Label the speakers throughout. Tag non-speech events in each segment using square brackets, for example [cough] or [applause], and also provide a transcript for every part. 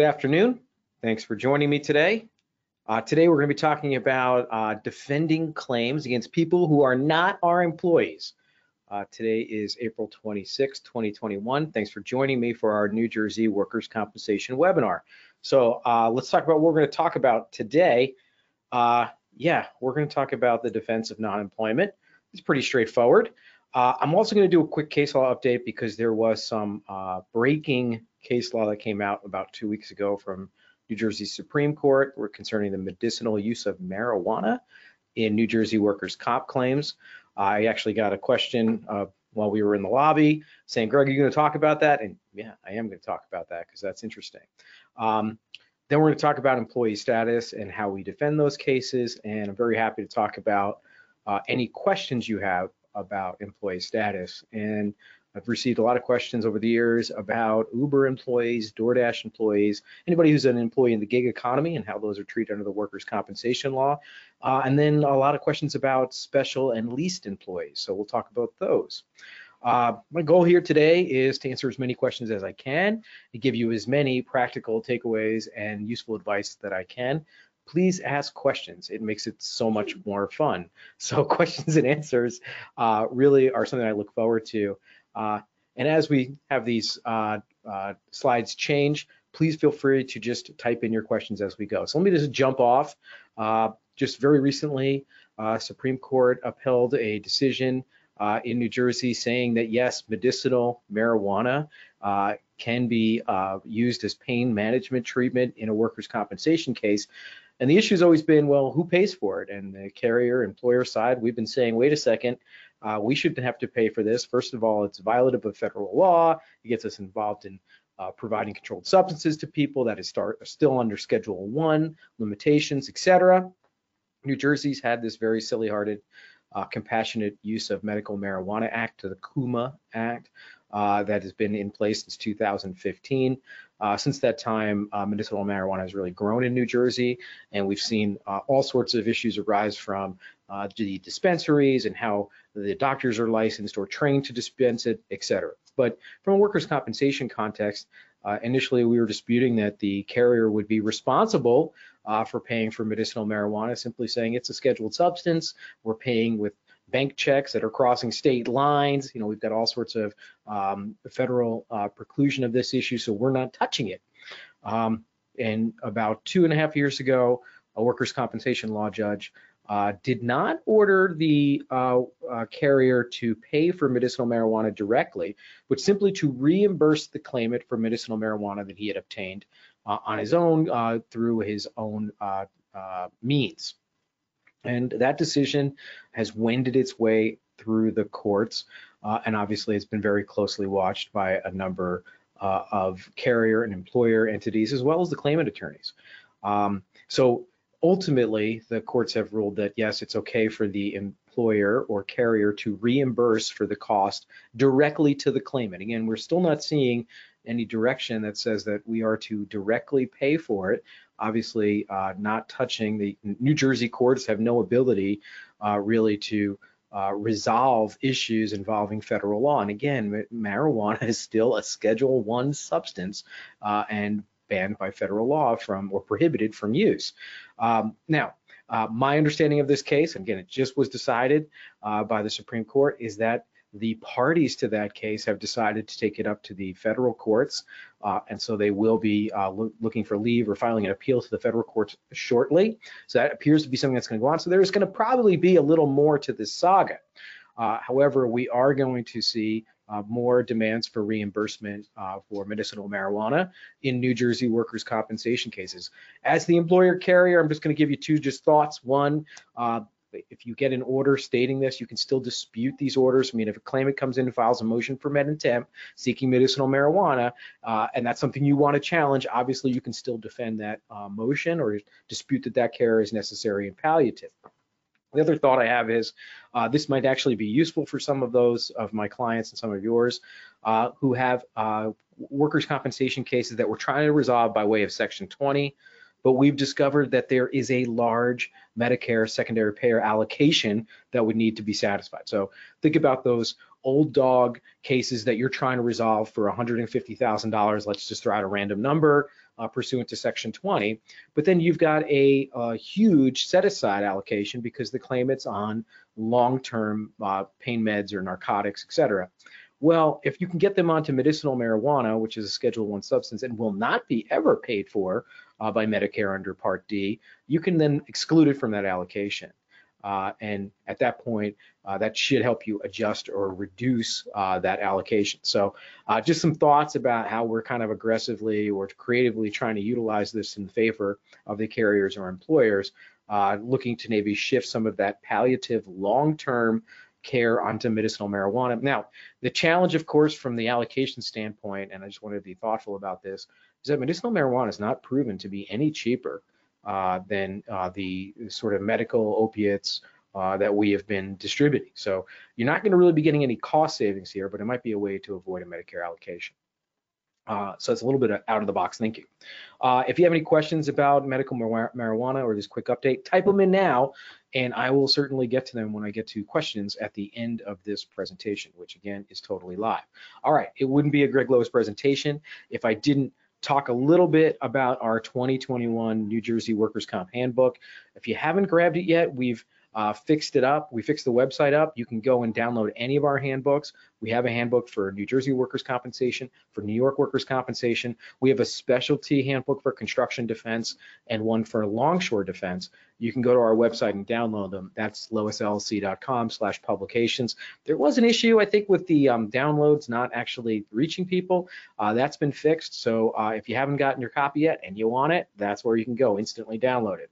Speaker 1: Good afternoon. Thanks for joining me today. Uh, today we're going to be talking about uh, defending claims against people who are not our employees. Uh, today is April 26, 2021. Thanks for joining me for our New Jersey Workers' Compensation webinar. So uh, let's talk about what we're going to talk about today. Uh, yeah, we're going to talk about the defense of non-employment. It's pretty straightforward. Uh, I'm also going to do a quick case law update because there was some breaking case law that came out about two weeks ago from New Jersey Supreme Court concerning the medicinal use of marijuana in New Jersey workers' comp claims. I actually got a question uh, while we were in the lobby saying, Greg, are you going to talk about that? And yeah, I am going to talk about that because that's interesting. Um, then we're going to talk about employee status and how we defend those cases. And I'm very happy to talk about uh, any questions you have about employee status. And I've received a lot of questions over the years about Uber employees, DoorDash employees, anybody who's an employee in the gig economy and how those are treated under the workers' compensation law. Uh, and then a lot of questions about special and leased employees. So we'll talk about those. Uh, my goal here today is to answer as many questions as I can and give you as many practical takeaways and useful advice that I can please ask questions. It makes it so much more fun. [laughs] So [laughs] questions and answers uh, really are something I look forward to. Uh, and as we have these uh, uh, slides change, please feel free to just type in your questions as we go. So let me just jump off. Uh, just very recently, uh, Supreme Court upheld a decision uh, in New Jersey saying that yes, medicinal marijuana can be used as pain management treatment in a workers' compensation case. And the issue has always been, well, who pays for it? And the carrier employer side, we've been saying, wait a second, uh, we shouldn't have to pay for this. First of all, it's violative of federal law. It gets us involved in uh, providing controlled substances to people that is start, still under Schedule One limitations, etc. New Jersey's had this very silly-hearted, uh, compassionate use of medical marijuana act, to the CUMA Act, uh, that has been in place since 2015. Uh, since that time, uh, medicinal marijuana has really grown in New Jersey, and we've seen uh, all sorts of issues arise from uh, the dispensaries and how the doctors are licensed or trained to dispense it, et cetera. But from a workers' compensation context, uh, initially we were disputing that the carrier would be responsible for paying for medicinal marijuana, simply saying it's a scheduled substance. We're paying with bank checks that are crossing state lines. You know, we've got all sorts of um, federal uh, preclusion of this issue, so we're not touching it. Um, and about two and a half years ago, a workers' compensation law judge uh, did not order the uh, uh, carrier to pay for medicinal marijuana directly, but simply to reimburse the claimant for medicinal marijuana that he had obtained uh, on his own uh, through his own uh, means. And that decision has wended its way through the courts, uh, and obviously it's been very closely watched by a number uh, of carrier and employer entities, as well as the claimant attorneys. Um, so ultimately, the courts have ruled that yes, it's okay for the employer or carrier to reimburse for the cost directly to the claimant. Again, we're still not seeing any direction that says that we are to directly pay for it obviously uh, not touching the New Jersey courts have no ability uh, really to uh, resolve issues involving federal law. And again, marijuana [laughs] is still a Schedule One substance uh, and banned by federal law from or prohibited from use. Um, now, uh, my understanding of this case, again, it just was decided uh, by the Supreme Court, is that the parties to that case have decided to take it up to the federal courts, uh, and so they will be uh, lo looking for leave or filing an appeal to the federal courts shortly. So that appears to be something that's going to go on. So there's going to probably be a little more to this saga. Uh, however, we are going to see uh, more demands for reimbursement uh, for medicinal marijuana in New Jersey workers' compensation cases. As the employer carrier, I'm just going to give you two just thoughts. One, uh, if you get an order stating this, you can still dispute these orders. I mean, if a claimant comes in and files a motion for med and seeking medicinal marijuana, uh, and that's something you want to challenge, obviously you can still defend that uh, motion or dispute that that care is necessary and palliative. The other thought I have is uh, this might actually be useful for some of those of my clients and some of yours uh, who have uh, workers' compensation cases that we're trying to resolve by way of Section 20 but we've discovered that there is a large Medicare secondary payer allocation that would need to be satisfied. So think about those old dog cases that you're trying to resolve for $150,000. Let's just throw out a random number. uh, pursuant to Section 20. But then you've got a, a huge set-aside allocation because the claimant's on long-term uh, pain meds or narcotics, et cetera. Well, if you can get them onto medicinal marijuana, which is a Schedule One substance and will not be ever paid for uh, by Medicare under Part D, you can then exclude it from that allocation. Uh, and at that point, uh, that should help you adjust or reduce uh, that allocation. So uh, just some thoughts about how we're kind of aggressively or creatively trying to utilize this in favor of the carriers or employers, uh, looking to maybe shift some of that palliative long-term care onto medicinal marijuana. Now, the challenge, of course, from the allocation standpoint, and I just wanted to be thoughtful about this, is that medicinal marijuana is not proven to be any cheaper uh, than uh, the sort of medical opiates uh, that we have been distributing. So you're not going to really be getting any cost savings here, but it might be a way to avoid a Medicare allocation. Uh, so it's a little bit of out of the box thinking. Uh, if you have any questions about medical mar marijuana or this quick update, type them in now, and I will certainly get to them when I get to questions at the end of this presentation, which again is totally live. All right, it wouldn't be a Greg Lewis presentation if I didn't talk a little bit about our 2021 New Jersey Workers' Comp Handbook. If you haven't grabbed it yet, we've uh, fixed it up. We fixed the website up. You can go and download any of our handbooks. We have a handbook for New Jersey workers' compensation, for New York workers' compensation. We have a specialty handbook for construction defense and one for longshore defense. You can go to our website and download them. That's loisllc.com slash publications. There was an issue, I think, with the um, downloads not actually reaching people. Uh, that's been fixed. So uh, if you haven't gotten your copy yet and you want it, that's where you can go, instantly download it.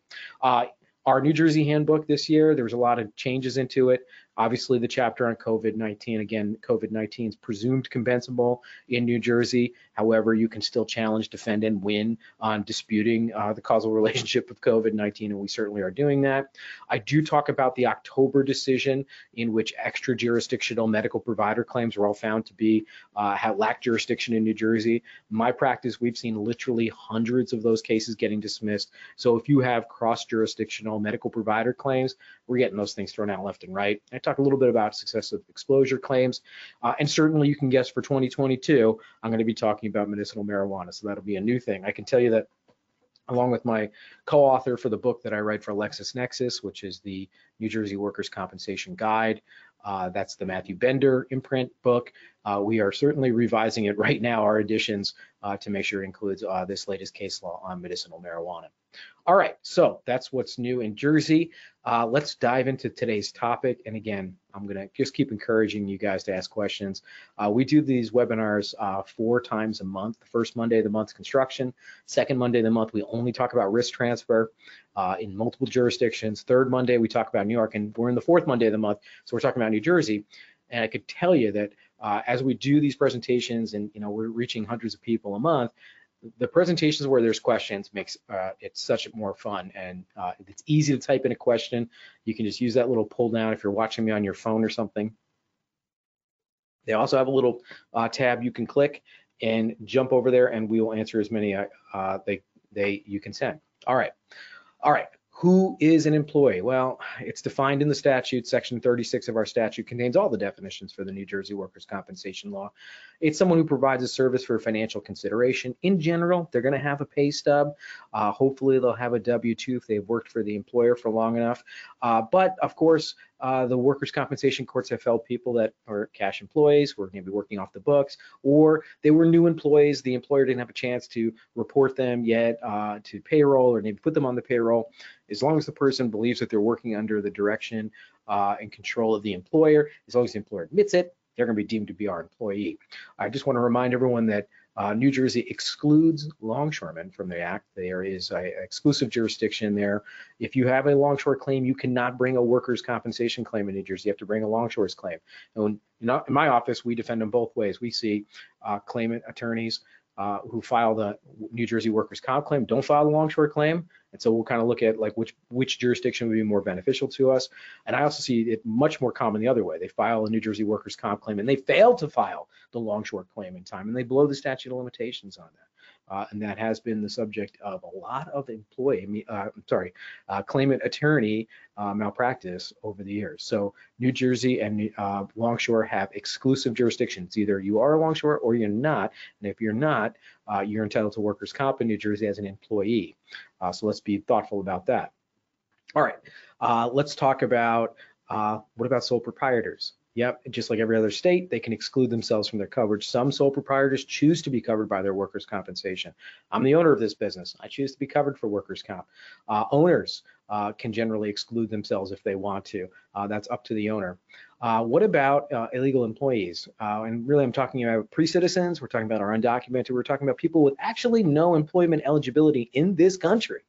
Speaker 1: Our New Jersey handbook this year, there was a lot of changes into it. Obviously, the chapter on COVID-19, again, COVID-19 is presumed compensable in New Jersey. However, you can still challenge, defend, and win on disputing uh, the causal [laughs] relationship of COVID-19, and we certainly are doing that. I do talk about the October decision in which extra jurisdictional medical provider claims were all found to be uh, lack jurisdiction in New Jersey. my practice, we've seen literally hundreds of those cases getting dismissed. So if you have cross-jurisdictional medical provider claims, we're getting those things thrown out left and right. I talk a little bit about successive exposure claims, uh, and certainly you can guess for 2022, I'm going to be talking about medicinal marijuana, so that'll be a new thing. I can tell you that along with my co-author for the book that I write for LexisNexis, which is the New Jersey Workers' Compensation Guide. Uh, that's the Matthew Bender imprint book. Uh, we are certainly revising it right now, our editions, uh, to make sure it includes uh, this latest case law on medicinal marijuana. All right, so that's what's new in Jersey. Uh, let's dive into today's topic. And again, I'm gonna just keep encouraging you guys to ask questions. Uh, we do these webinars uh, four times a month. The first Monday of the month, construction. Second Monday of the month, we only talk about risk transfer uh, in multiple jurisdictions. Third Monday, we talk about New York, and we're in the fourth Monday of the month, so we're talking about New Jersey. And I could tell you that uh, as we do these presentations and you know we're reaching hundreds of people a month, the presentations where there's questions makes uh, it such more fun and uh, it's easy to type in a question. You can just use that little pull down if you're watching me on your phone or something. They also have a little uh, tab you can click and jump over there and we will answer as many uh, they they you can send. All right. All right. Who is an employee? Well, it's defined in the statute. Section 36 of our statute contains all the definitions for the New Jersey Workers' Compensation Law. It's someone who provides a service for financial consideration. In general, they're going to have a pay stub. Uh, hopefully, they'll have a W-2 if they've worked for the employer for long enough. Uh, but of course, uh, the workers' compensation courts have held people that are cash employees, were going to be working off the books, or they were new employees. The employer didn't have a chance to report them yet uh, to payroll or maybe put them on the payroll. As long as the person believes that they're working under the direction uh, and control of the employer, as long as the employer admits it, they're going to be deemed to be our employee. I just want to remind everyone that uh, New Jersey excludes longshoremen from the act. There is exclusive jurisdiction there. If you have a longshore claim, you cannot bring a workers' compensation claim in New Jersey. You have to bring a longshore's claim. And in my office, we defend them both ways. We see uh, claimant attorneys uh, who file the New Jersey workers' comp claim don't file the longshore claim. And so we'll kind of look at like which which jurisdiction would be more beneficial to us. And I also see it much more common the other way. They file a New Jersey workers' comp claim and they fail to file the longshore claim in time and they blow the statute of limitations on that. Uh, and that has been the subject of a lot of employee, uh, sorry, uh, claimant attorney uh, malpractice over the years. So New Jersey and uh, Longshore have exclusive jurisdictions. Either you are a Longshore or you're not. And if you're not, uh, you're entitled to workers' comp in New Jersey as an employee. so let's be thoughtful about that. All right, let's talk about what about sole proprietors? Yep, just like every other state, they can exclude themselves from their coverage. Some sole proprietors choose to be covered by their workers' compensation. I'm the owner of this business. I choose to be covered for workers' comp. Uh, owners uh, can generally exclude themselves if they want to. Uh, that's up to the owner. Uh, what about uh, illegal employees? Uh, and really, I'm talking about pre-citizens. We're talking about our undocumented. We're talking about people with actually no employment eligibility in this country.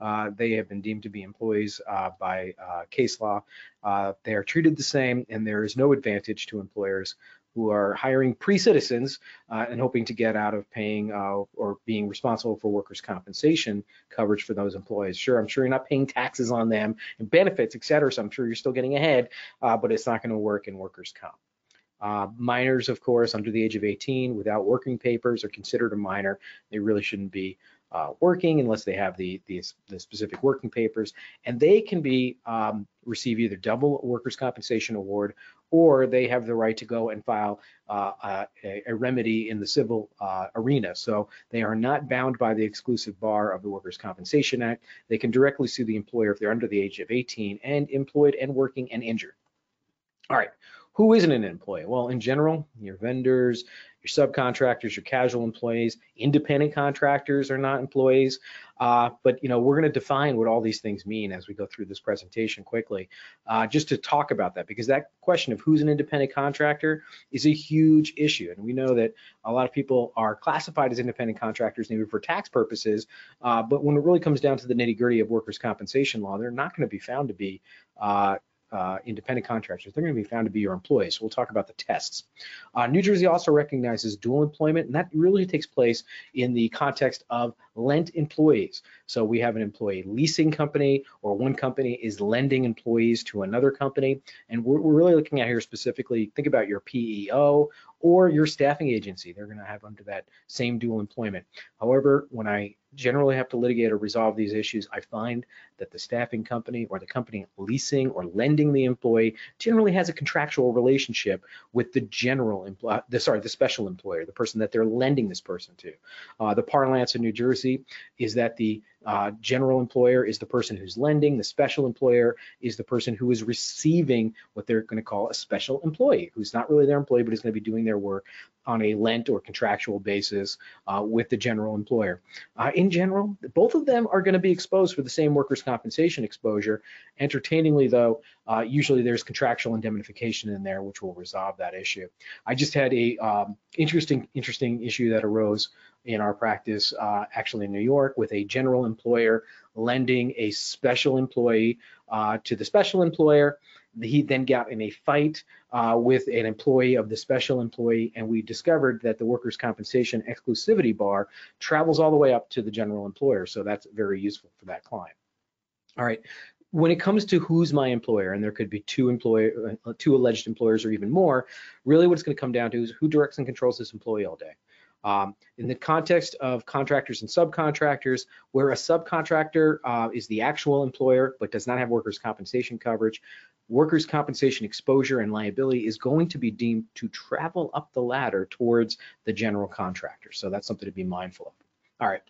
Speaker 1: Uh, they have been deemed to be employees uh, by uh, case law. Uh, they are treated the same, and there is no advantage to employers who are hiring pre-citizens uh, and hoping to get out of paying or being responsible for workers' compensation coverage for those employees. Sure, I'm sure you're not paying taxes on them and benefits, et cetera, so I'm sure you're still getting ahead, but it's not going to work in workers' comp. Uh, minors, of course, under the age of 18 without working papers are considered a minor. They really shouldn't be uh, working unless they have the, the, the, specific working papers. And they can be um, receive either double workers' compensation award or they have the right to go and file uh, uh a, a, remedy in the civil uh, arena. So they are not bound by the exclusive bar of the Workers' Compensation Act. They can directly sue the employer if they're under the age of 18 and employed and working and injured. All right, who isn't an employee? Well, in general, your vendors, your subcontractors, your casual employees, independent contractors are not employees. Uh, but you know, we're going to define what all these things mean as we go through this presentation quickly, uh, just to talk about that, because that question of who's an independent contractor is a huge issue, and we know that a lot of people are classified as independent contractors maybe for tax purposes, uh, but when it really comes down to the nitty-gritty of workers' compensation law, they're not going to be found to be uh, independent contractors, they're going to be found to be your employees. So we'll talk about the tests. Uh, New Jersey also recognizes dual employment, and that really takes place in the context of lent employees. So we have an employee leasing company, or one company is lending employees to another company, and we're, we're really looking at here specifically, think about your PEO or your staffing agency. They're going to have under that same dual employment. However, when I generally have to litigate or resolve these issues, I find that the staffing company or the company leasing or lending the employee generally has a contractual relationship with the general employer, the, sorry, the special employer, the person that they're lending this person to. Uh, the parlance in New Jersey is that the uh, general employer is the person who's lending. The special employer is the person who is receiving what they're going to call a special employee, who's not really their employee, but is going to be doing their work on a lent or contractual basis uh, with the general employer. Uh, in general, both of them are going to be exposed for the same workers' compensation exposure. Entertainingly, though, uh, usually there's contractual indemnification in there, which will resolve that issue. I just had a um, interesting, interesting issue that arose in our practice, uh, actually in New York, with a general employer lending a special employee uh, to the special employer. He then got in a fight uh, with an employee of the special employee, and we discovered that the workers' compensation exclusivity bar travels all the way up to the general employer. So that's very useful for that client. All right. When it comes to who's my employer, and there could be two employer, uh, two alleged employers or even more, really what it's going to come down to is who directs and controls this employee all day. Um, in the context of contractors and subcontractors, where a subcontractor uh, is the actual employer but does not have workers' compensation coverage, workers' compensation exposure and liability is going to be deemed to travel up the ladder towards the general contractor. So that's something to be mindful of. All right,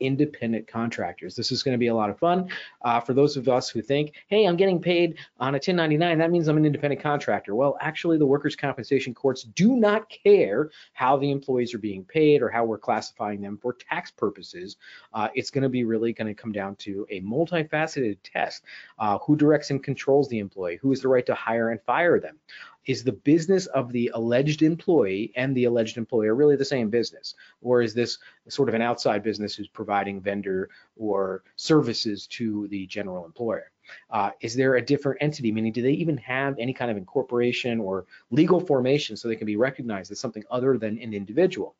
Speaker 1: independent contractors. This is going to be a lot of fun. Uh, for those of us who think, hey, I'm getting paid on a 1099, that means I'm an independent contractor. Well, actually, the workers' compensation courts do not care how the employees are being paid or how we're classifying them for tax purposes. Uh, it's going to be really going to come down to a multifaceted test. Uh, who directs and controls the employee? Who has the right to hire and fire them? Is the business of the alleged employee and the alleged employer really the same business? Or is this sort of an outside business who's providing vendor or services to the general employer? Uh, is there a different entity? Meaning, do they even have any kind of incorporation or legal formation so they can be recognized as something other than an individual?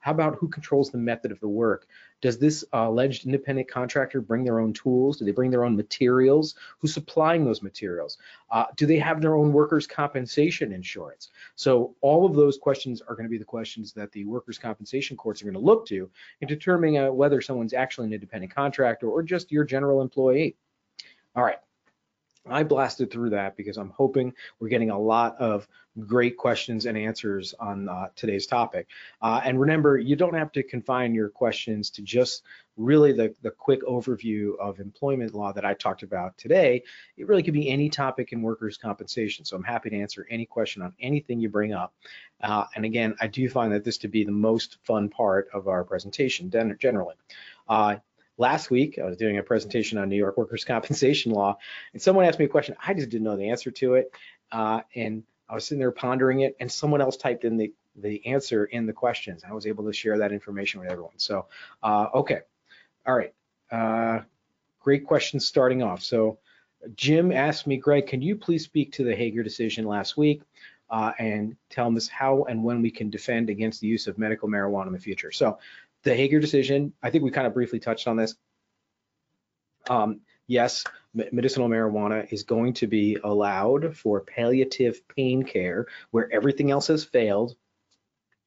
Speaker 1: How about who controls the method of the work? Does this uh, alleged independent contractor bring their own tools? Do they bring their own materials? Who's supplying those materials? Uh, do they have their own workers' compensation insurance? So all of those questions are going to be the questions that the workers' compensation courts are going to look to in determining uh, whether someone's actually an independent contractor or just your general employee. All right. I blasted through that because I'm hoping we're getting a lot of great questions and answers on uh, today's topic. Uh, and remember, you don't have to confine your questions to just really the, the quick overview of employment law that I talked about today. It really could be any topic in workers' compensation. So I'm happy to answer any question on anything you bring up. Uh, and again, I do find that this to be the most fun part of our presentation generally. Last week, I was doing a presentation on New York workers' [laughs] compensation law, and someone asked me a question. I just didn't know the answer to it. Uh, and I was sitting there pondering it, and someone else typed in the, the answer in the questions. I was able to share that information with everyone. So, uh, okay. All right. Uh, great questions starting off. So, Jim asked me, Greg, can you please speak to the Hager decision last week uh, and tell us how and when we can defend against the use of medical marijuana in the future? So, the Hager decision, I think we kind of briefly touched on this. Um, yes, medicinal marijuana is going to be allowed for palliative pain care where everything else has failed,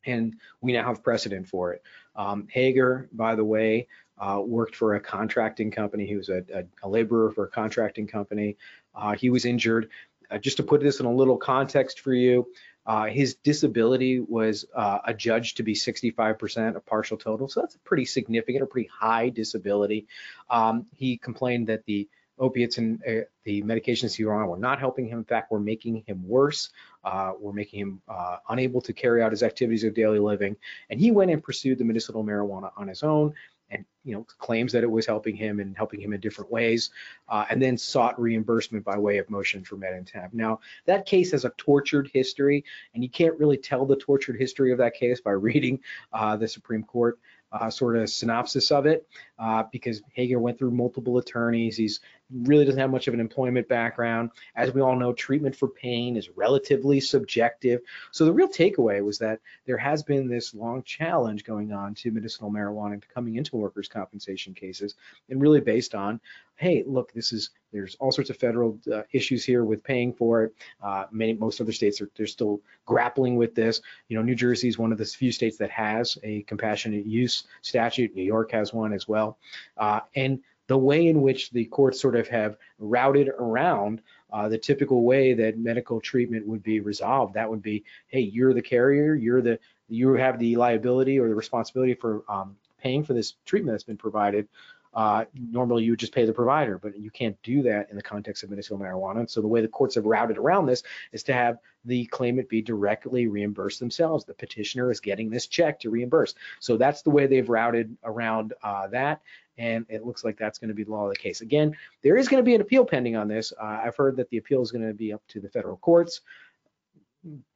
Speaker 1: and we now have precedent for it. Um, Hager, by the way, uh, worked for a contracting company. He was a, a, a laborer for a contracting company. Uh, he was injured. Uh, just to put this in a little context for you, uh, his disability was uh, adjudged to be 65% of partial total, so that's a pretty significant or pretty high disability. Um, he complained that the opiates and uh, the medications he was on were not helping him. In fact, were making him worse. Uh, were making him uh, unable to carry out his activities of daily living. And he went and pursued the medicinal marijuana on his own and you know claims that it was helping him and helping him in different ways, uh, and then sought reimbursement by way of motion for Med-Tab. Now that case has a tortured history, and you can't really tell the tortured history of that case by [laughs] reading uh, the Supreme Court uh, sort of synopsis of it uh, because Hager went through multiple attorneys. He's really doesn't have much of an employment background. As we all know, treatment for pain is relatively subjective. So the real takeaway was that there has been this long challenge going on to medicinal marijuana coming into workers' compensation cases, and really based on, hey, look, this is there's all sorts of federal uh, issues here with paying for it. Uh, many most other states are they're still grappling with this. You know, New Jersey is one of the few states that has a compassionate use statute. New York has one as well. Uh, and the way in which the courts sort of have routed around uh, the typical way that medical treatment would be resolved, that would be, hey, you're the carrier, you're the, you have the liability or the responsibility for um, paying for this treatment that's been provided. Uh, normally you would just pay the provider, but you can't do that in the context of medicinal marijuana. And so the way the courts have routed around this is to have the claimant be directly reimbursed themselves. The petitioner is getting this check to reimburse. So that's the way they've routed around uh, that. And it looks like that's going to be the law of the case. Again, there is going to be an appeal pending on this. Uh, I've heard that the appeal is going to be up to the federal courts.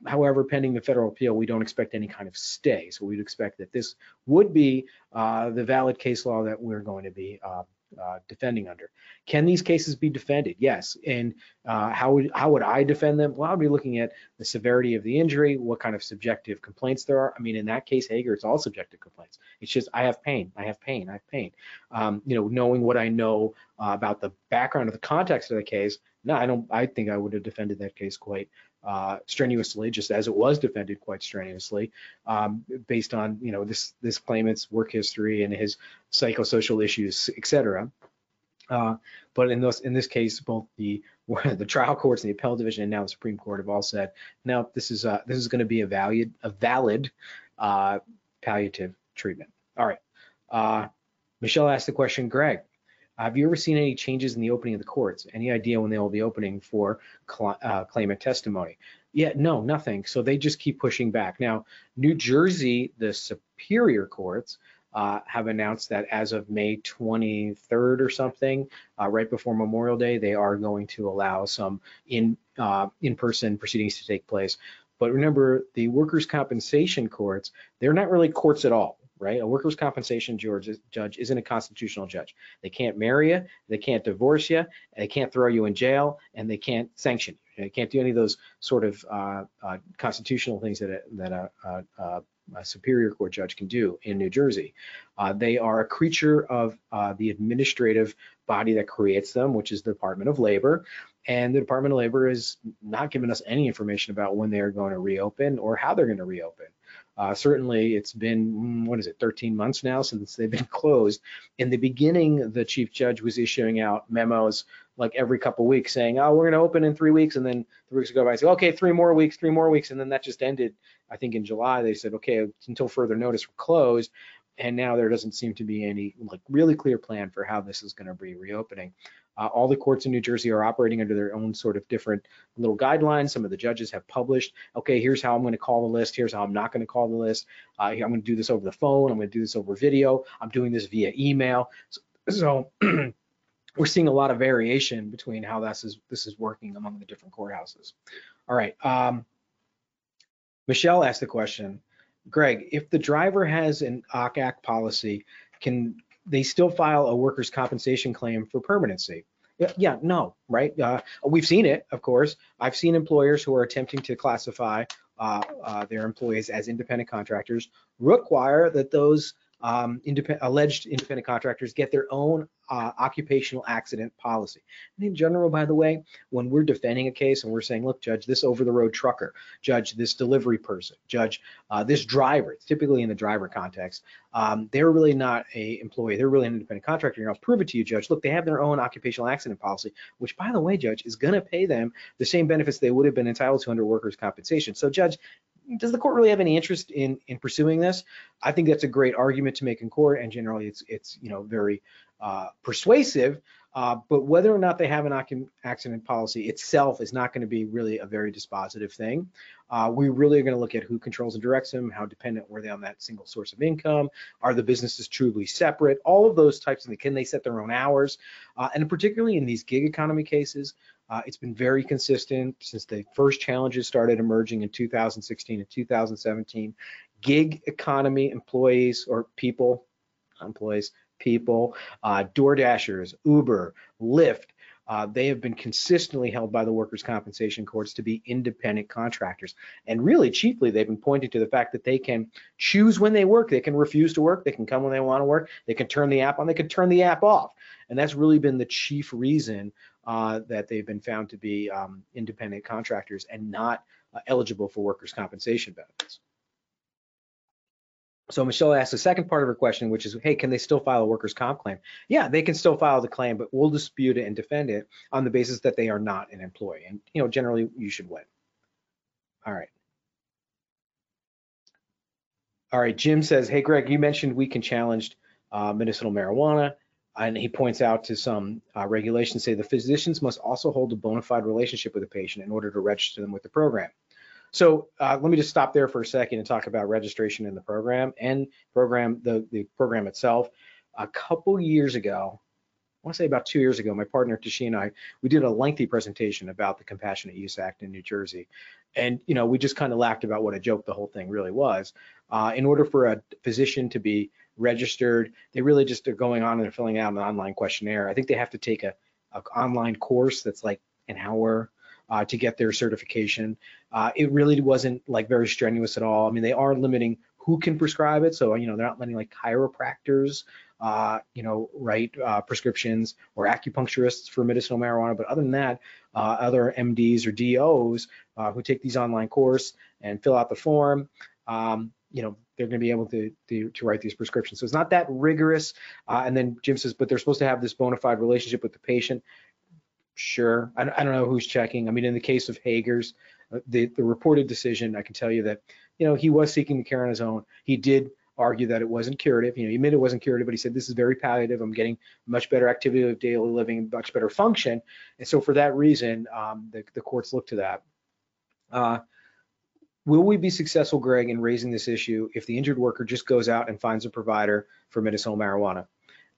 Speaker 1: However, pending the federal appeal, we don't expect any kind of stay. So we'd expect that this would be uh, the valid case law that we're going to be uh, uh, defending under. Can these cases be defended? Yes. And uh, how would how would I defend them? Well, I'd be looking at the severity of the injury, what kind of subjective complaints there are. I mean, in that case, Hager, it's all subjective complaints. It's just I have pain, I have pain, I have pain. Um, you know, knowing what I know uh, about the background of the context of the case, no, I don't. I think I would have defended that case quite uh, strenuously, just as it was defended quite strenuously, um, based on you know this this claimant's work history and his psychosocial issues, etc. Uh, but in this in this case, both the [laughs] the trial courts and the appellate division and now the Supreme Court have all said, now this is uh, this is going to be a valid a valid uh, palliative treatment. All right. Uh, Michelle asked the question, Greg, have you ever seen any changes in the opening of the courts? Any idea when they will be opening for cl uh, claimant testimony? Yeah, no, nothing. So they just keep pushing back. Now, New Jersey, the superior courts uh, have announced that as of May 23rd or something, uh, right before Memorial Day, they are going to allow some in uh, in-person proceedings to take place. But remember, the workers' compensation courts, they're not really courts at all right? A workers' compensation judge, isn't a constitutional judge. They can't marry you, they can't divorce you, they can't throw you in jail, and they can't sanction you. They can't do any of those sort of uh, uh, constitutional things that a, that a, a, a, superior court judge can do in New Jersey. Uh, they are a creature of uh, the administrative body that creates them, which is the Department of Labor. And the Department of Labor is not giving us any information about when they are going to reopen or how they're going to reopen. Uh, certainly, it's been, mm, what is it, 13 months now since they've been [laughs] closed. In the beginning, the chief judge was issuing out memos like every couple weeks saying, oh, we're going to open in three weeks. And then three weeks ago, I said, okay, three more weeks, three more weeks. And then that just ended, I think in July, they said, okay, until further notice, we're closed. And now there doesn't seem to be any like really clear plan for how this is going to be reopening. Uh, all the courts in New Jersey are operating under their own sort of different little guidelines. Some of the judges have published, okay, here's how I'm going to call the list. Here's how I'm not going to call the list. Uh, I'm going to do this over the phone. I'm going to do this over video. I'm doing this via email. So, so [clears throat] we're seeing a lot of variation between how this is this is working among the different courthouses. All right. Um, Michelle asked the question, Greg, if the driver has an OCAC policy, can they still file a workers' compensation claim for permanency? Yeah, no, right? Uh, we've seen it, of course. I've seen employers who are attempting to classify uh, uh, their employees as independent contractors require that those um, independent, alleged independent contractors get their own uh, occupational accident policy. And in general, by the way, when we're defending a case and we're saying, look, judge, this over-the-road trucker, judge, this delivery person, judge, uh, this driver, it's typically in the driver context, um, they're really not a employee, they're really an independent contractor. And I'll prove it to you, judge. Look, they have their own occupational accident policy, which, by the way, judge, is going to pay them the same benefits they would have been entitled to under workers' compensation. So, judge, does the court really have any interest in in pursuing this? I think that's a great argument to make in court, and generally, it's it's you know very uh, persuasive. Uh, but whether or not they have an accident policy itself is not going to be really a very dispositive thing. Uh, we really are going to look at who controls and directs them, how dependent were they on that single source of income, are the businesses truly separate, all of those types of things. Can they set their own hours? Uh, and particularly in these gig economy cases, uh, it's been very consistent since the first challenges started emerging in 2016 and 2017. Gig economy employees or people, employees, people, uh, DoorDashers, Uber, Lyft, uh, they have been consistently held by the workers' compensation courts to be independent contractors. And really, chiefly, they've been pointing to the fact that they can choose when they work. They can refuse to work. They can come when they want to work. They can turn the app on. They can turn the app off. And that's really been the chief reason uh, that they've been found to be um, independent contractors and not uh, eligible for workers' compensation benefits. So Michelle asked the second part of her question, which is, hey, can they still file a workers' comp claim? Yeah, they can still file the claim, but we'll dispute it and defend it on the basis that they are not an employee. And you know, generally, you should win. All right. All right, Jim says, hey, Greg, you mentioned we can challenge uh, medicinal marijuana, and he points out to some uh, regulations say the physicians must also hold a bona fide relationship with the patient in order to register them with the program. So uh, let me just stop there for a second and talk about registration in the program and program the, the program itself. A couple years ago, I want to say about two years ago, my partner Tashi and I, we did a lengthy presentation about the Compassionate Use Act in New Jersey. And, you know, we just kind of laughed about what a joke the whole thing really was. Uh, in order for a physician to be registered, they really just are going on and they're filling out an online questionnaire. I think they have to take a, a online course that's like an hour uh, to get their certification. Uh, it really wasn't like very strenuous at all. I mean, they are limiting who can prescribe it. So, you know, they're not letting like chiropractors, uh, you know, write uh, prescriptions or acupuncturists for medicinal marijuana. But other than that, uh, other MDs or DOs uh, who take these online course and fill out the form, um, you know, they're going to be able to, to, to write these prescriptions. So it's not that rigorous. Uh, and then Jim says, but they're supposed to have this bona fide relationship with the patient. Sure. I, I don't know who's checking. I mean, in the case of Hager's, uh, the, the reported decision, I can tell you that, you know, he was seeking the care on his own. He did argue that it wasn't curative. You know, he admitted it wasn't curative, but he said this is very palliative. I'm getting much better activity of daily living, much better function. And so for that reason, um, the, the courts look to that. Uh, will we be successful, Greg, in raising this issue if the injured worker just goes out and finds a provider for medicinal marijuana?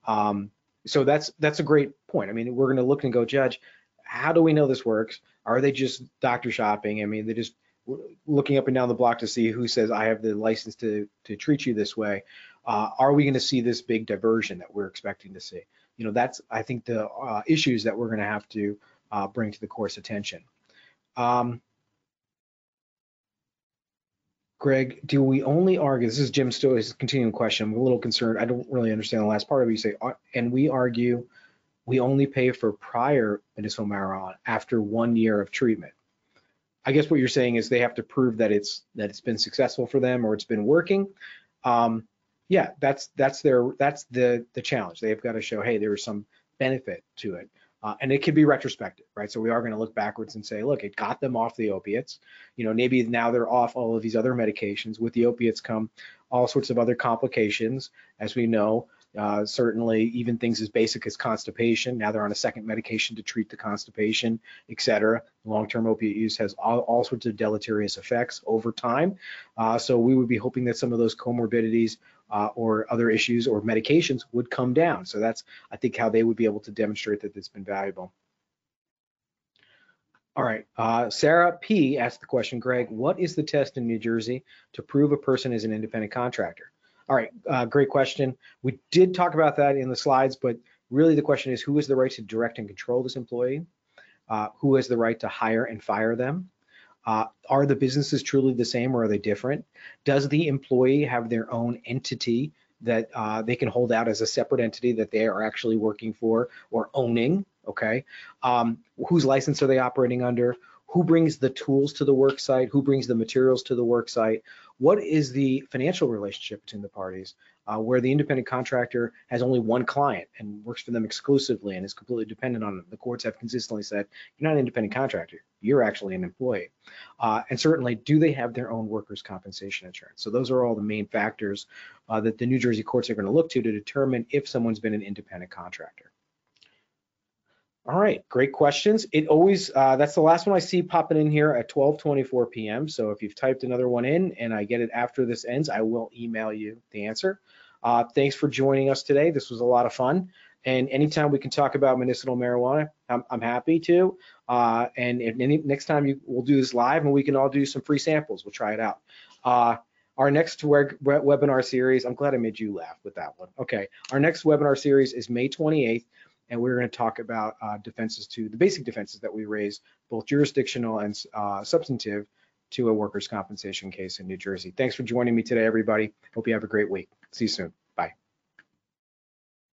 Speaker 1: Um, so that's that's a great point. I mean, we're going to look and go, Judge, how do we know this works? Are they just doctor shopping? I mean, they just looking up and down the block to see who says I have the license to to treat you this way. Uh, are we going to see this big diversion that we're expecting to see? You know, that's I think the uh, issues that we're going to have to uh, bring to the course attention. Um, Greg, do we only argue? This is Jim Stowe's continuing question. I'm a little concerned. I don't really understand the last part of it. You say, and we argue we only pay for prior medicinal marijuana after one year of treatment. I guess what you're saying is they have to prove that it's that it's been successful for them or it's been working. Um, yeah, that's that's their that's the the challenge. They've got to show, hey, there was some benefit to it. Uh, and it can be retrospective, right? So we are going to look backwards and say, look, it got them off the opiates. You know, maybe now they're off all of these other medications. With the opiates come all sorts of other complications, as we know. Uh, certainly, even things as basic as constipation. Now they're on a second medication to treat the constipation, et cetera. Long-term opiate use has all, all, sorts of deleterious effects over time. Uh, so we would be hoping that some of those comorbidities uh, or other issues or medications would come down. So that's, I think, how they would be able to demonstrate that it's been valuable. All right, uh, Sarah P asked the question, Greg, what is the test in New Jersey to prove a person is an independent contractor? All right, uh, great question. We did talk about that in the slides, but really the question is who has the right to direct and control this employee? Uh, who has the right to hire and fire them? Uh, are the businesses truly the same or are they different? Does the employee have their own entity that uh, they can hold out as a separate entity that they are actually working for or owning? Okay. Um, whose license are they operating under? Who brings the tools to the work site? Who brings the materials to the work site? What is the financial relationship between the parties uh, where the independent contractor has only one client and works for them exclusively and is completely dependent on them? The courts have consistently said, you're not an independent contractor, you're actually an employee. Uh, and certainly, do they have their own workers' compensation insurance? So those are all the main factors uh, that the New Jersey courts are going to look to to determine if someone's been an independent contractor. All right, great questions. It always, uh, that's the last one I see popping in here at 12:24 p.m. So if you've typed another one in and I get it after this ends, I will email you the answer. Uh, thanks for joining us today. This was a lot of fun. And anytime we can talk about medicinal marijuana, I'm, I'm happy to. Uh, and if any, next time you, we'll do this live and we can all do some free samples. We'll try it out. Uh, our next web webinar series, I'm glad I made you laugh with that one. Okay, our next webinar series is May 28th and we're going to talk about uh, defenses to the basic defenses that we raise, both jurisdictional and uh, substantive, to a workers' compensation case in New Jersey. Thanks for joining me today, everybody. Hope you have a great week. See you soon.